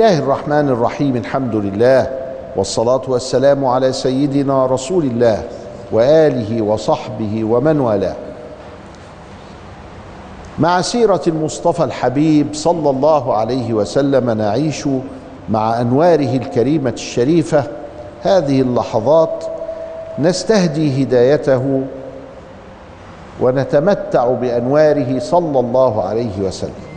الله الرحمن الرحيم الحمد لله والصلاة والسلام على سيدنا رسول الله وآله وصحبه ومن والاه. مع سيرة المصطفى الحبيب صلى الله عليه وسلم نعيش مع أنواره الكريمة الشريفة هذه اللحظات نستهدي هدايته ونتمتع بأنواره صلى الله عليه وسلم.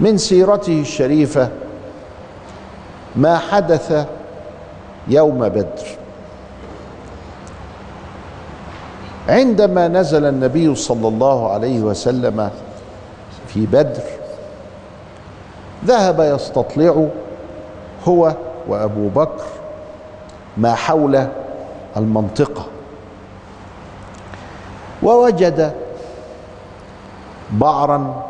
من سيرته الشريفة ما حدث يوم بدر. عندما نزل النبي صلى الله عليه وسلم في بدر ذهب يستطلع هو وأبو بكر ما حول المنطقة ووجد بعرا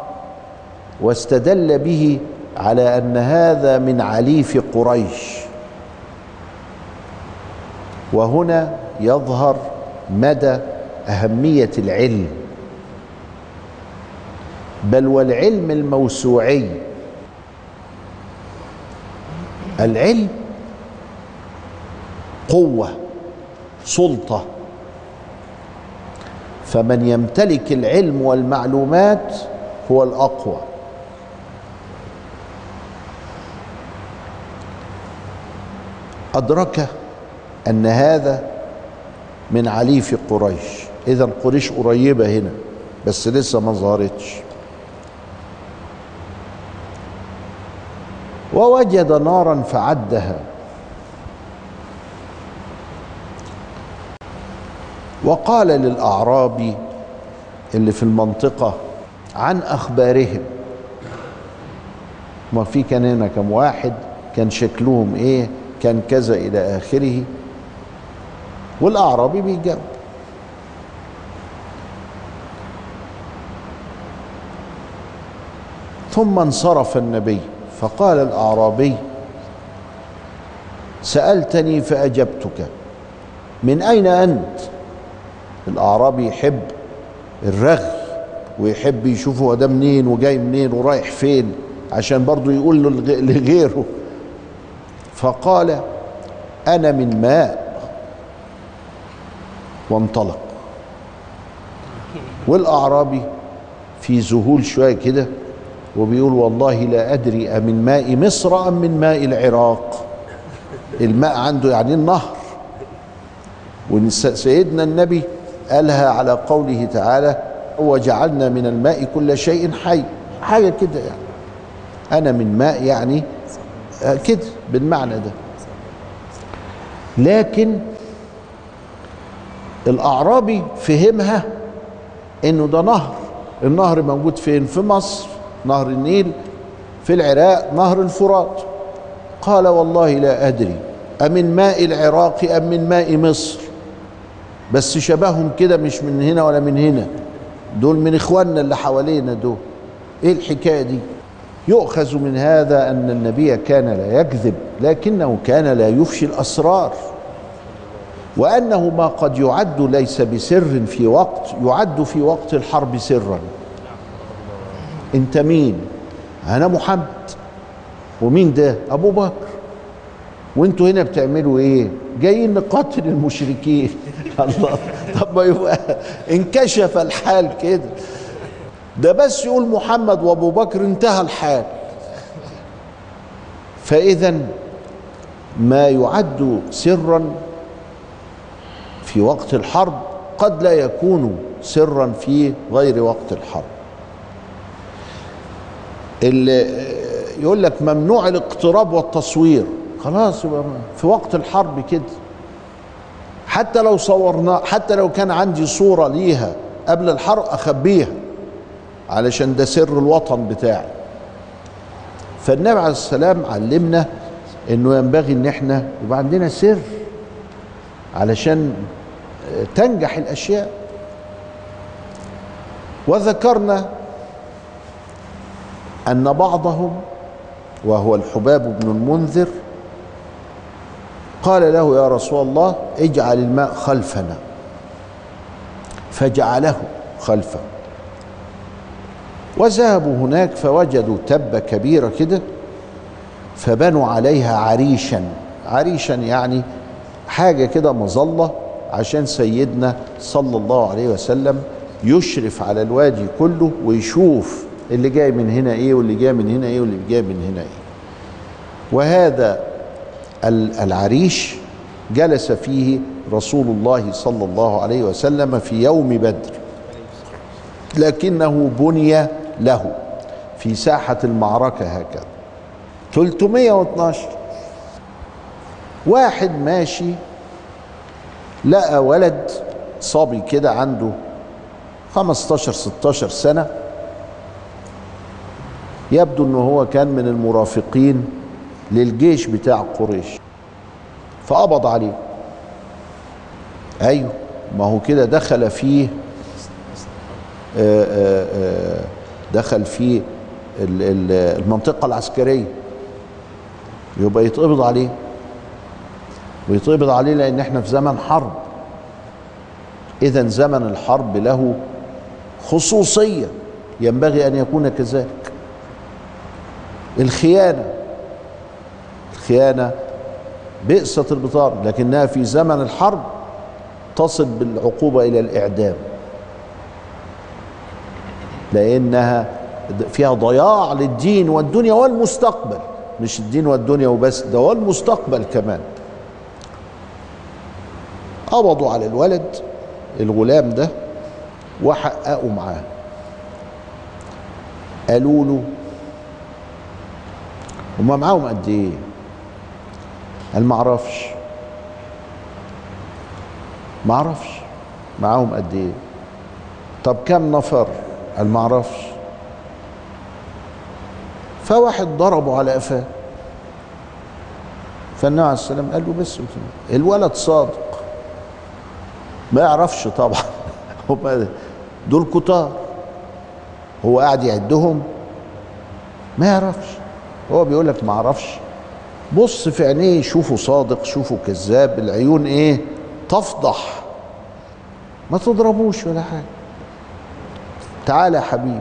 واستدل به على أن هذا من عليف قريش. وهنا يظهر مدى أهمية العلم. بل والعلم الموسوعي. العلم قوة سلطة. فمن يمتلك العلم والمعلومات هو الأقوى. أدرك أن هذا من عليف قريش. إذا قريش قريبة هنا بس لسه ما ظهرتش. ووجد نارا فعدها. وقال للأعرابي اللي في المنطقة عن أخبارهم ما في كان هنا كم واحد كان شكلهم إيه؟ كان كذا إلى آخره والأعرابي بيجاوب. ثم انصرف النبي فقال الأعرابي سألتني فأجبتك من أين أنت؟ الأعرابي يحب الرغي ويحب يشوف هو ده منين وجاي منين ورايح فين عشان برضه يقول له لغيره. فقال أنا من ماء. وانطلق. والأعرابي في ذهول شوية كده وبيقول والله لا أدري أمن ماء مصر أم من ماء العراق؟ الماء عنده يعني النهر؟ وسيدنا النبي قالها على قوله تعالى وجعلنا من الماء كل شيء حي. حاجة كده يعني. أنا من ماء يعني كده بالمعنى ده. لكن الأعرابي فهمها إنه ده نهر. النهر موجود فين؟ في مصر نهر النيل في العراق نهر الفرات. قال والله لا أدري أمن ماء العراق أم من ماء مصر؟ بس شبههم كده مش من هنا ولا من هنا. دول من إخواننا اللي حوالينا دول. إيه الحكاية دي؟ يؤخذ من هذا أن النبي كان لا يكذب لكنه كان لا يفشي الأسرار. وأنه ما قد يعد ليس بسر في وقت يعد في وقت الحرب سرا. أنت مين؟ أنا محمد. ومين ده؟ أبو بكر. وأنتوا هنا بتعملوا إيه؟ جايين نقاتل المشركين. الله. طب ما يبقى انكشف الحال كده. ده بس يقول محمد وابو بكر انتهى الحال. فإذا ما يعد سرا في وقت الحرب قد لا يكون سرا في غير وقت الحرب. اللي يقول لك ممنوع الاقتراب والتصوير. خلاص في وقت الحرب كده. حتى لو صورنا حتى لو كان عندي صورة ليها قبل الحرب أخبيها. علشان ده سر الوطن بتاعي فالنبي عليه السلام علمنا إنه ينبغي إن إحنا يبقى عندنا سر علشان تنجح الأشياء. وذكرنا أن بعضهم وهو الحباب بن المنذر قال له يا رسول الله اجعل الماء خلفنا. فجعله خلفه. وذهبوا هناك فوجدوا تبة كبيرة كده فبنوا عليها عريشا. عريشا يعني حاجة كده مظلة عشان سيدنا صلى الله عليه وسلم يشرف على الوادي كله ويشوف اللي جاي من هنا إيه واللي جاي من هنا إيه واللي جاي من هنا إيه. وهذا العريش جلس فيه رسول الله صلى الله عليه وسلم في يوم بدر لكنه بني له في ساحة المعركة هكذا. 312 واحد ماشي لقى ولد صبي كده عنده 15 16 سنة. يبدو إنه هو كان من المرافقين للجيش بتاع قريش. فقبض عليه. أيوه ما هو كده دخل فيه آآ آآ دخل فيه المنطقة العسكرية. يبقى يتقبض عليه. ويتقبض عليه لأن إحنا في زمن حرب. إذا زمن الحرب له خصوصية ينبغي أن يكون كذلك. الخيانة. الخيانة بئست البطانة لكنها في زمن الحرب تصل بالعقوبة إلى الإعدام. لأنها فيها ضياع للدين والدنيا والمستقبل مش الدين والدنيا وبس ده والمستقبل كمان. قبضوا على الولد الغلام ده وحققوا معاه. قالوا له هما معاهم قد إيه؟ قال ما أعرفش معاهم قد إيه؟ طب كم نفر؟ قال ما أعرفش فواحد ضربه على قفاه. فالنبي عليه السلام قال له بس الولد صادق. ما يعرفش طبعا. هم دول كتار. هو قاعد يعدهم. ما يعرفش. هو بيقول لك ما أعرفش. بص في عينيه شوفه صادق شوفه كذاب العيون إيه؟ تفضح. ما تضربوش ولا حاجة. تعالى يا حبيبي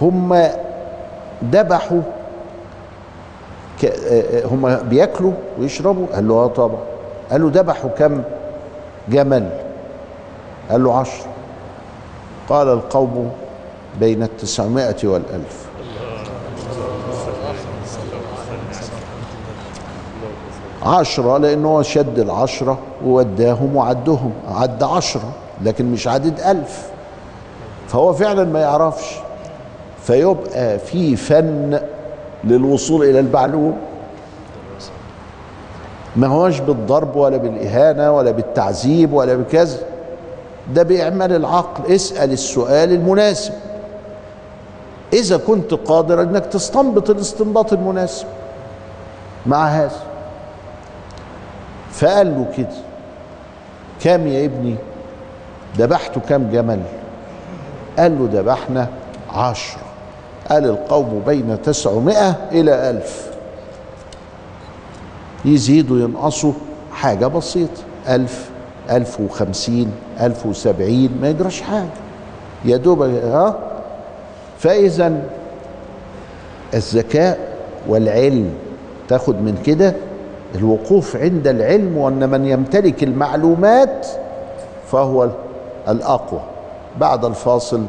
هم ذبحوا هم بياكلوا ويشربوا. قال له آه طبعا. قال له ذبحوا كم؟ جمل. قال له عشر. قال القوم بين التسعمائة والألف. عشرة لأنه شد العشرة ووداهم وعدهم. عد عشرة لكن مش عدد ألف. فهو فعلا ما يعرفش فيبقى في فن للوصول إلى المعلوم. ما هوش بالضرب ولا بالإهانة ولا بالتعذيب ولا بكذا. ده بإعمال العقل. اسأل السؤال المناسب. إذا كنت قادر أنك تستنبط الاستنباط المناسب مع هذا. فقال له كده كام يا ابني؟ ذبحت كام جمل؟ قال له ذبحنا عشرة. قال القوم بين تسعمائة إلى ألف. يزيدوا ينقصوا حاجة بسيطة. ألف ألف وخمسين ألف وسبعين ما يجراش حاجة. يا دوب ها؟ فإذا الذكاء والعلم تاخد من كده الوقوف عند العلم وأن من يمتلك المعلومات فهو الأقوى. بعد الفاصل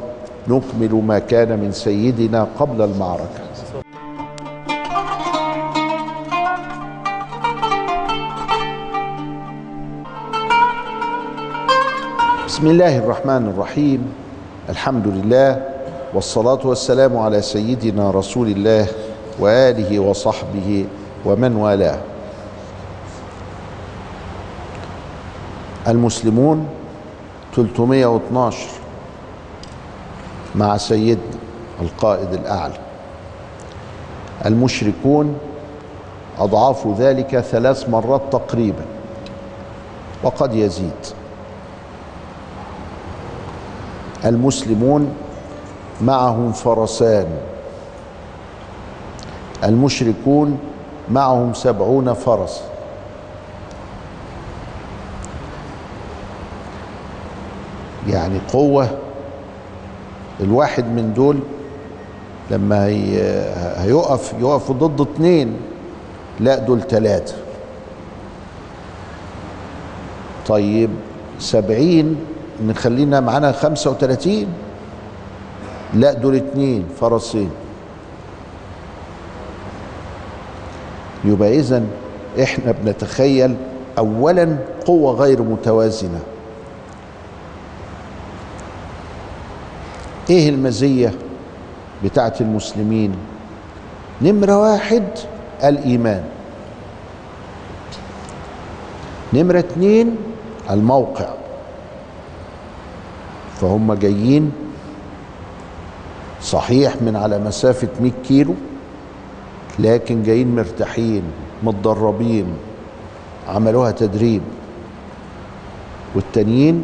نكمل ما كان من سيدنا قبل المعركة. بسم الله الرحمن الرحيم. الحمد لله والصلاة والسلام على سيدنا رسول الله وآله وصحبه ومن والاه. المسلمون 312 مع سيدنا القائد الأعلى. المشركون أضعاف ذلك ثلاث مرات تقريبا وقد يزيد. المسلمون معهم فرسان. المشركون معهم سبعون فرس. يعني قوة الواحد من دول لما هي هيقف يقف ضد اتنين لا دول تلاتة. طيب سبعين نخلينا معانا خمسة وتلاتين لا دول اتنين فرسين. يبقى اذا إحنا بنتخيل اولا قوة غير متوازنة. إيه المزية بتاعت المسلمين؟ نمرة واحد الإيمان. نمرة اتنين الموقع. فهم جايين صحيح من على مسافة 100 كيلو لكن جايين مرتاحين متدربين عملوها تدريب. والتانيين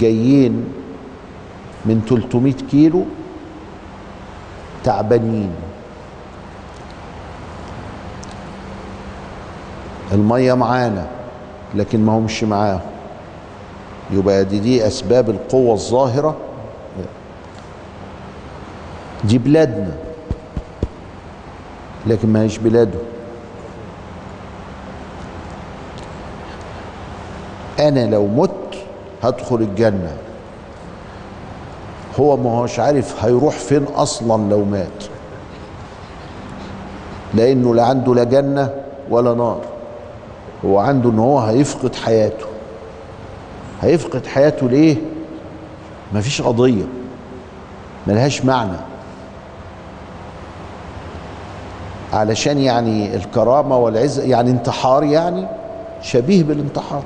جايين من 300 كيلو تعبانين. المية معانا لكن ما همش معاهم. يبقى دي دي أسباب القوة الظاهرة. دي بلادنا لكن ما هيش بلاده. أنا لو مت هدخل الجنة. هو ما هوش عارف هيروح فين أصلا لو مات. لأنه لا عنده لا جنة ولا نار. هو عنده إن هو هيفقد حياته. هيفقد حياته ليه؟ مفيش قضية. ملهاش معنى. علشان يعني الكرامة والعزة يعني انتحار يعني شبيه بالانتحار.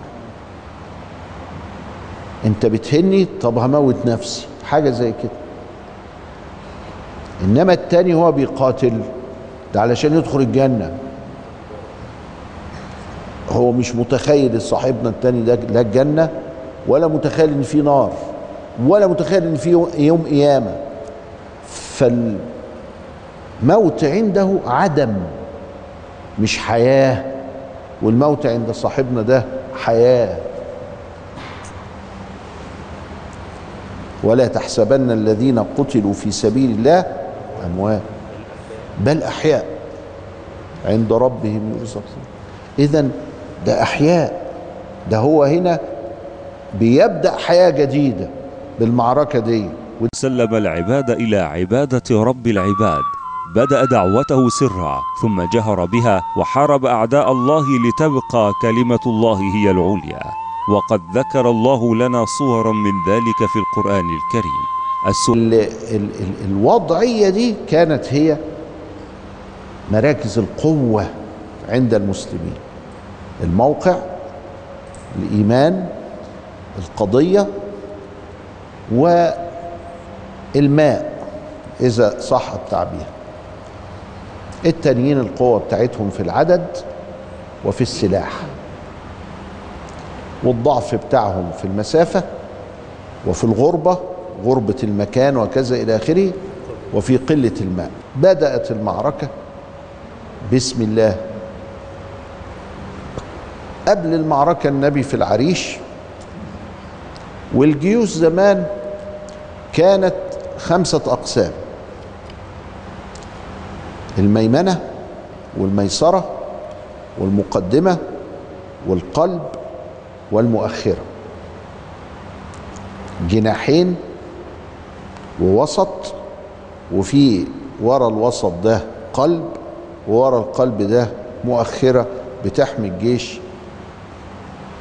انت بتهني طب هموت نفسي. حاجة زي كده. إنما التاني هو بيقاتل. ده علشان يدخل الجنة. هو مش متخيل صاحبنا التاني ده لا الجنة ولا متخيل إن في نار ولا متخيل إن في يوم قيامة. فال موت عنده عدم مش حياة. والموت عند صاحبنا ده حياة. ولا تحسبن الذين قتلوا في سبيل الله أموات بل أحياء عند ربهم يرزقون. إذا ده أحياء ده هو هنا بيبدأ حياة جديدة بالمعركة دي. سلم العباد إلى عبادة رب العباد بدأ دعوته سرا ثم جهر بها وحارب أعداء الله لتبقى كلمة الله هي العليا. وقد ذكر الله لنا صورا من ذلك في القرآن الكريم. ال ال ال الوضعية دي كانت هي مراكز القوة عند المسلمين. الموقع الإيمان القضية والماء إذا صح التعبير. التانيين القوة بتاعتهم في العدد وفي السلاح. والضعف بتاعهم في المسافة وفي الغربة غربة المكان وكذا إلى آخره وفي قلة الماء. بدأت المعركة بسم الله. قبل المعركة النبي في العريش والجيوش زمان كانت خمسة أقسام. الميمنة والميسرة والمقدمة والقلب والمؤخرة. جناحين ووسط وفي ورا الوسط ده قلب وورا القلب ده مؤخرة بتحمي الجيش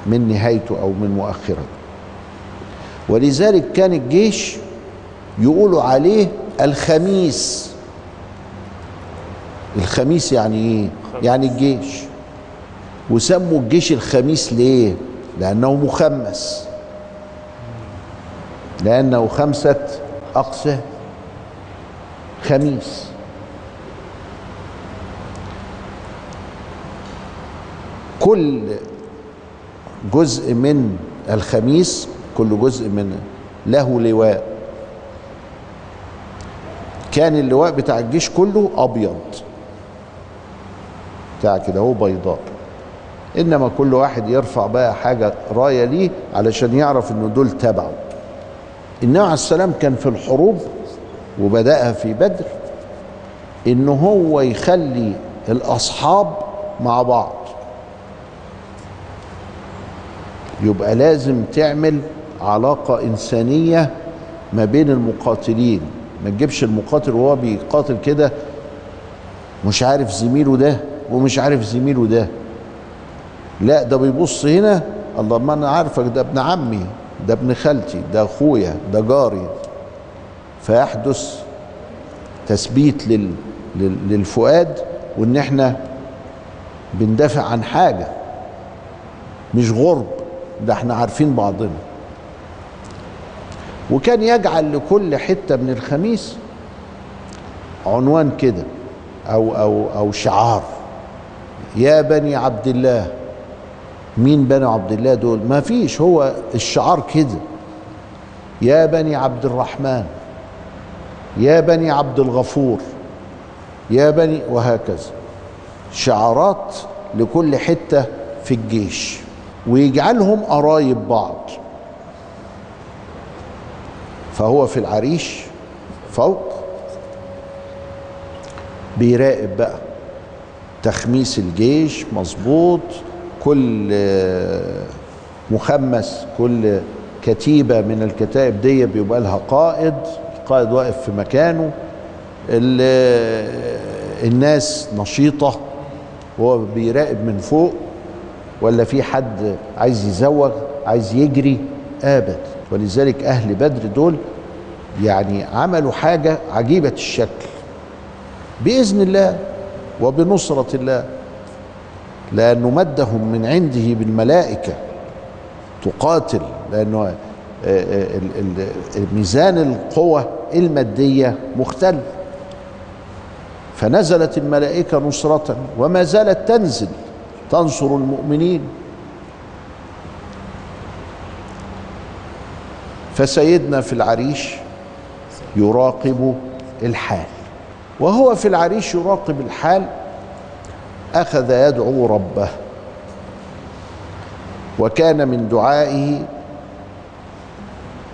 من نهايته أو من مؤخرته. ولذلك كان الجيش يقولوا عليه الخميس. الخميس يعني إيه؟ يعني الجيش. وسموا الجيش الخميس ليه؟ لأنه مخمس. لأنه خمسة اقسام خميس. كل جزء من الخميس كل جزء من له لواء. كان اللواء بتاع الجيش كله أبيض. بتاع كده هو بيضاء. إنما كل واحد يرفع بقى حاجة راية ليه علشان يعرف ان دول تبعه. النبي عليه السلام كان في الحروب وبدأها في بدر إن هو يخلي الأصحاب مع بعض. يبقى لازم تعمل علاقة إنسانية ما بين المقاتلين. ما تجيبش المقاتل وهو بيقاتل كده مش عارف زميله ده ومش عارف زميله ده. لا ده بيبص هنا الله ما أنا عارفك ده ابن عمي ده ابن خالتي ده أخويا ده جاري. فيحدث تثبيت لل لل- للفؤاد وإن إحنا بندافع عن حاجة مش غرب ده إحنا عارفين بعضنا. وكان يجعل لكل حتة من الخميس عنوان كده أو أو أو شعار. يا بني عبد الله مين بني عبد الله دول؟ ما فيش هو الشعار كده. يا بني عبد الرحمن يا بني عبد الغفور يا بني وهكذا. شعارات لكل حتة في الجيش ويجعلهم قرايب بعض. فهو في العريش فوق بيراقب بقى تخميس الجيش مظبوط كل مخمس كل كتيبة من الكتائب دي بيبقى لها قائد القائد واقف في مكانه ال- الناس نشيطة وهو بيراقب من فوق ولا في حد عايز يزوغ عايز يجري؟ ابدا ولذلك أهل بدر دول يعني عملوا حاجة عجيبة الشكل. بإذن الله وبنصرة الله لأنه مدهم من عنده بالملائكة. تقاتل لأنه آه، آه، ميزان القوى المادية مختلف. فنزلت الملائكة نصرة وما زالت تنزل تنصر المؤمنين. فسيدنا في العريش يراقب الحال وهو في العريش يراقب الحال أخذ يدعو ربه وكان من دعائه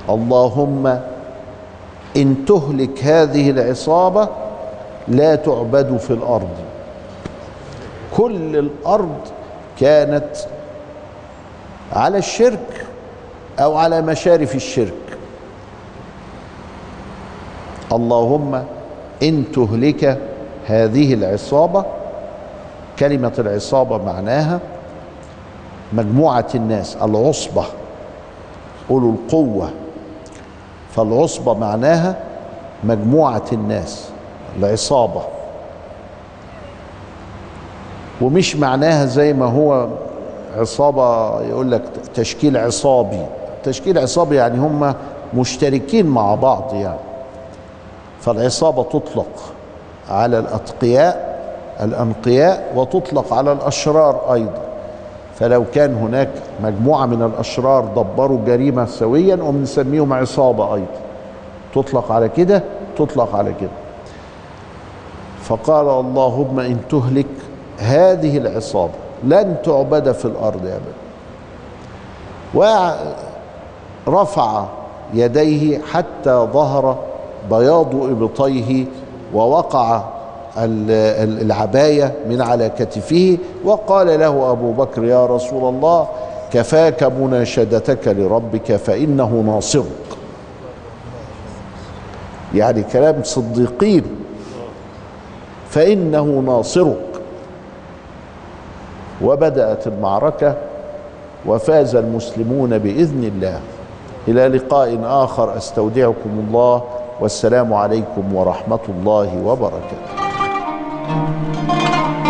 اللهم إن تهلك هذه العصابة لا تعبد في الأرض. كل الأرض كانت على الشرك أو على مشارف الشرك. اللهم إن تهلك هذه العصابة كلمة العصابة معناها مجموعة الناس العصبة أولو القوة. فالعصبة معناها مجموعة الناس العصابة. ومش معناها زي ما هو عصابة يقول لك تشكيل عصابي. تشكيل عصابي يعني هم مشتركين مع بعض يعني. فالعصابة تطلق على الأتقياء الأنقياء وتطلق على الأشرار أيضا. فلو كان هناك مجموعة من الأشرار دبروا جريمة سويا وبنسميهم عصابة أيضا. تطلق على كده تطلق على كده. فقال اللهم إن تهلك هذه العصابة. لن تعبد في الأرض أبدا. ورفع يديه حتى ظهر بياض إبطيه ووقع العباية من على كتفه وقال له أبو بكر يا رسول الله كفاك مناشدتك لربك فإنه ناصرك. يعني كلام صديقين. فإنه ناصرك. وبدأت المعركة وفاز المسلمون بإذن الله. إلى لقاء آخر أستودعكم الله والسلام عليكم ورحمة الله وبركاته. Música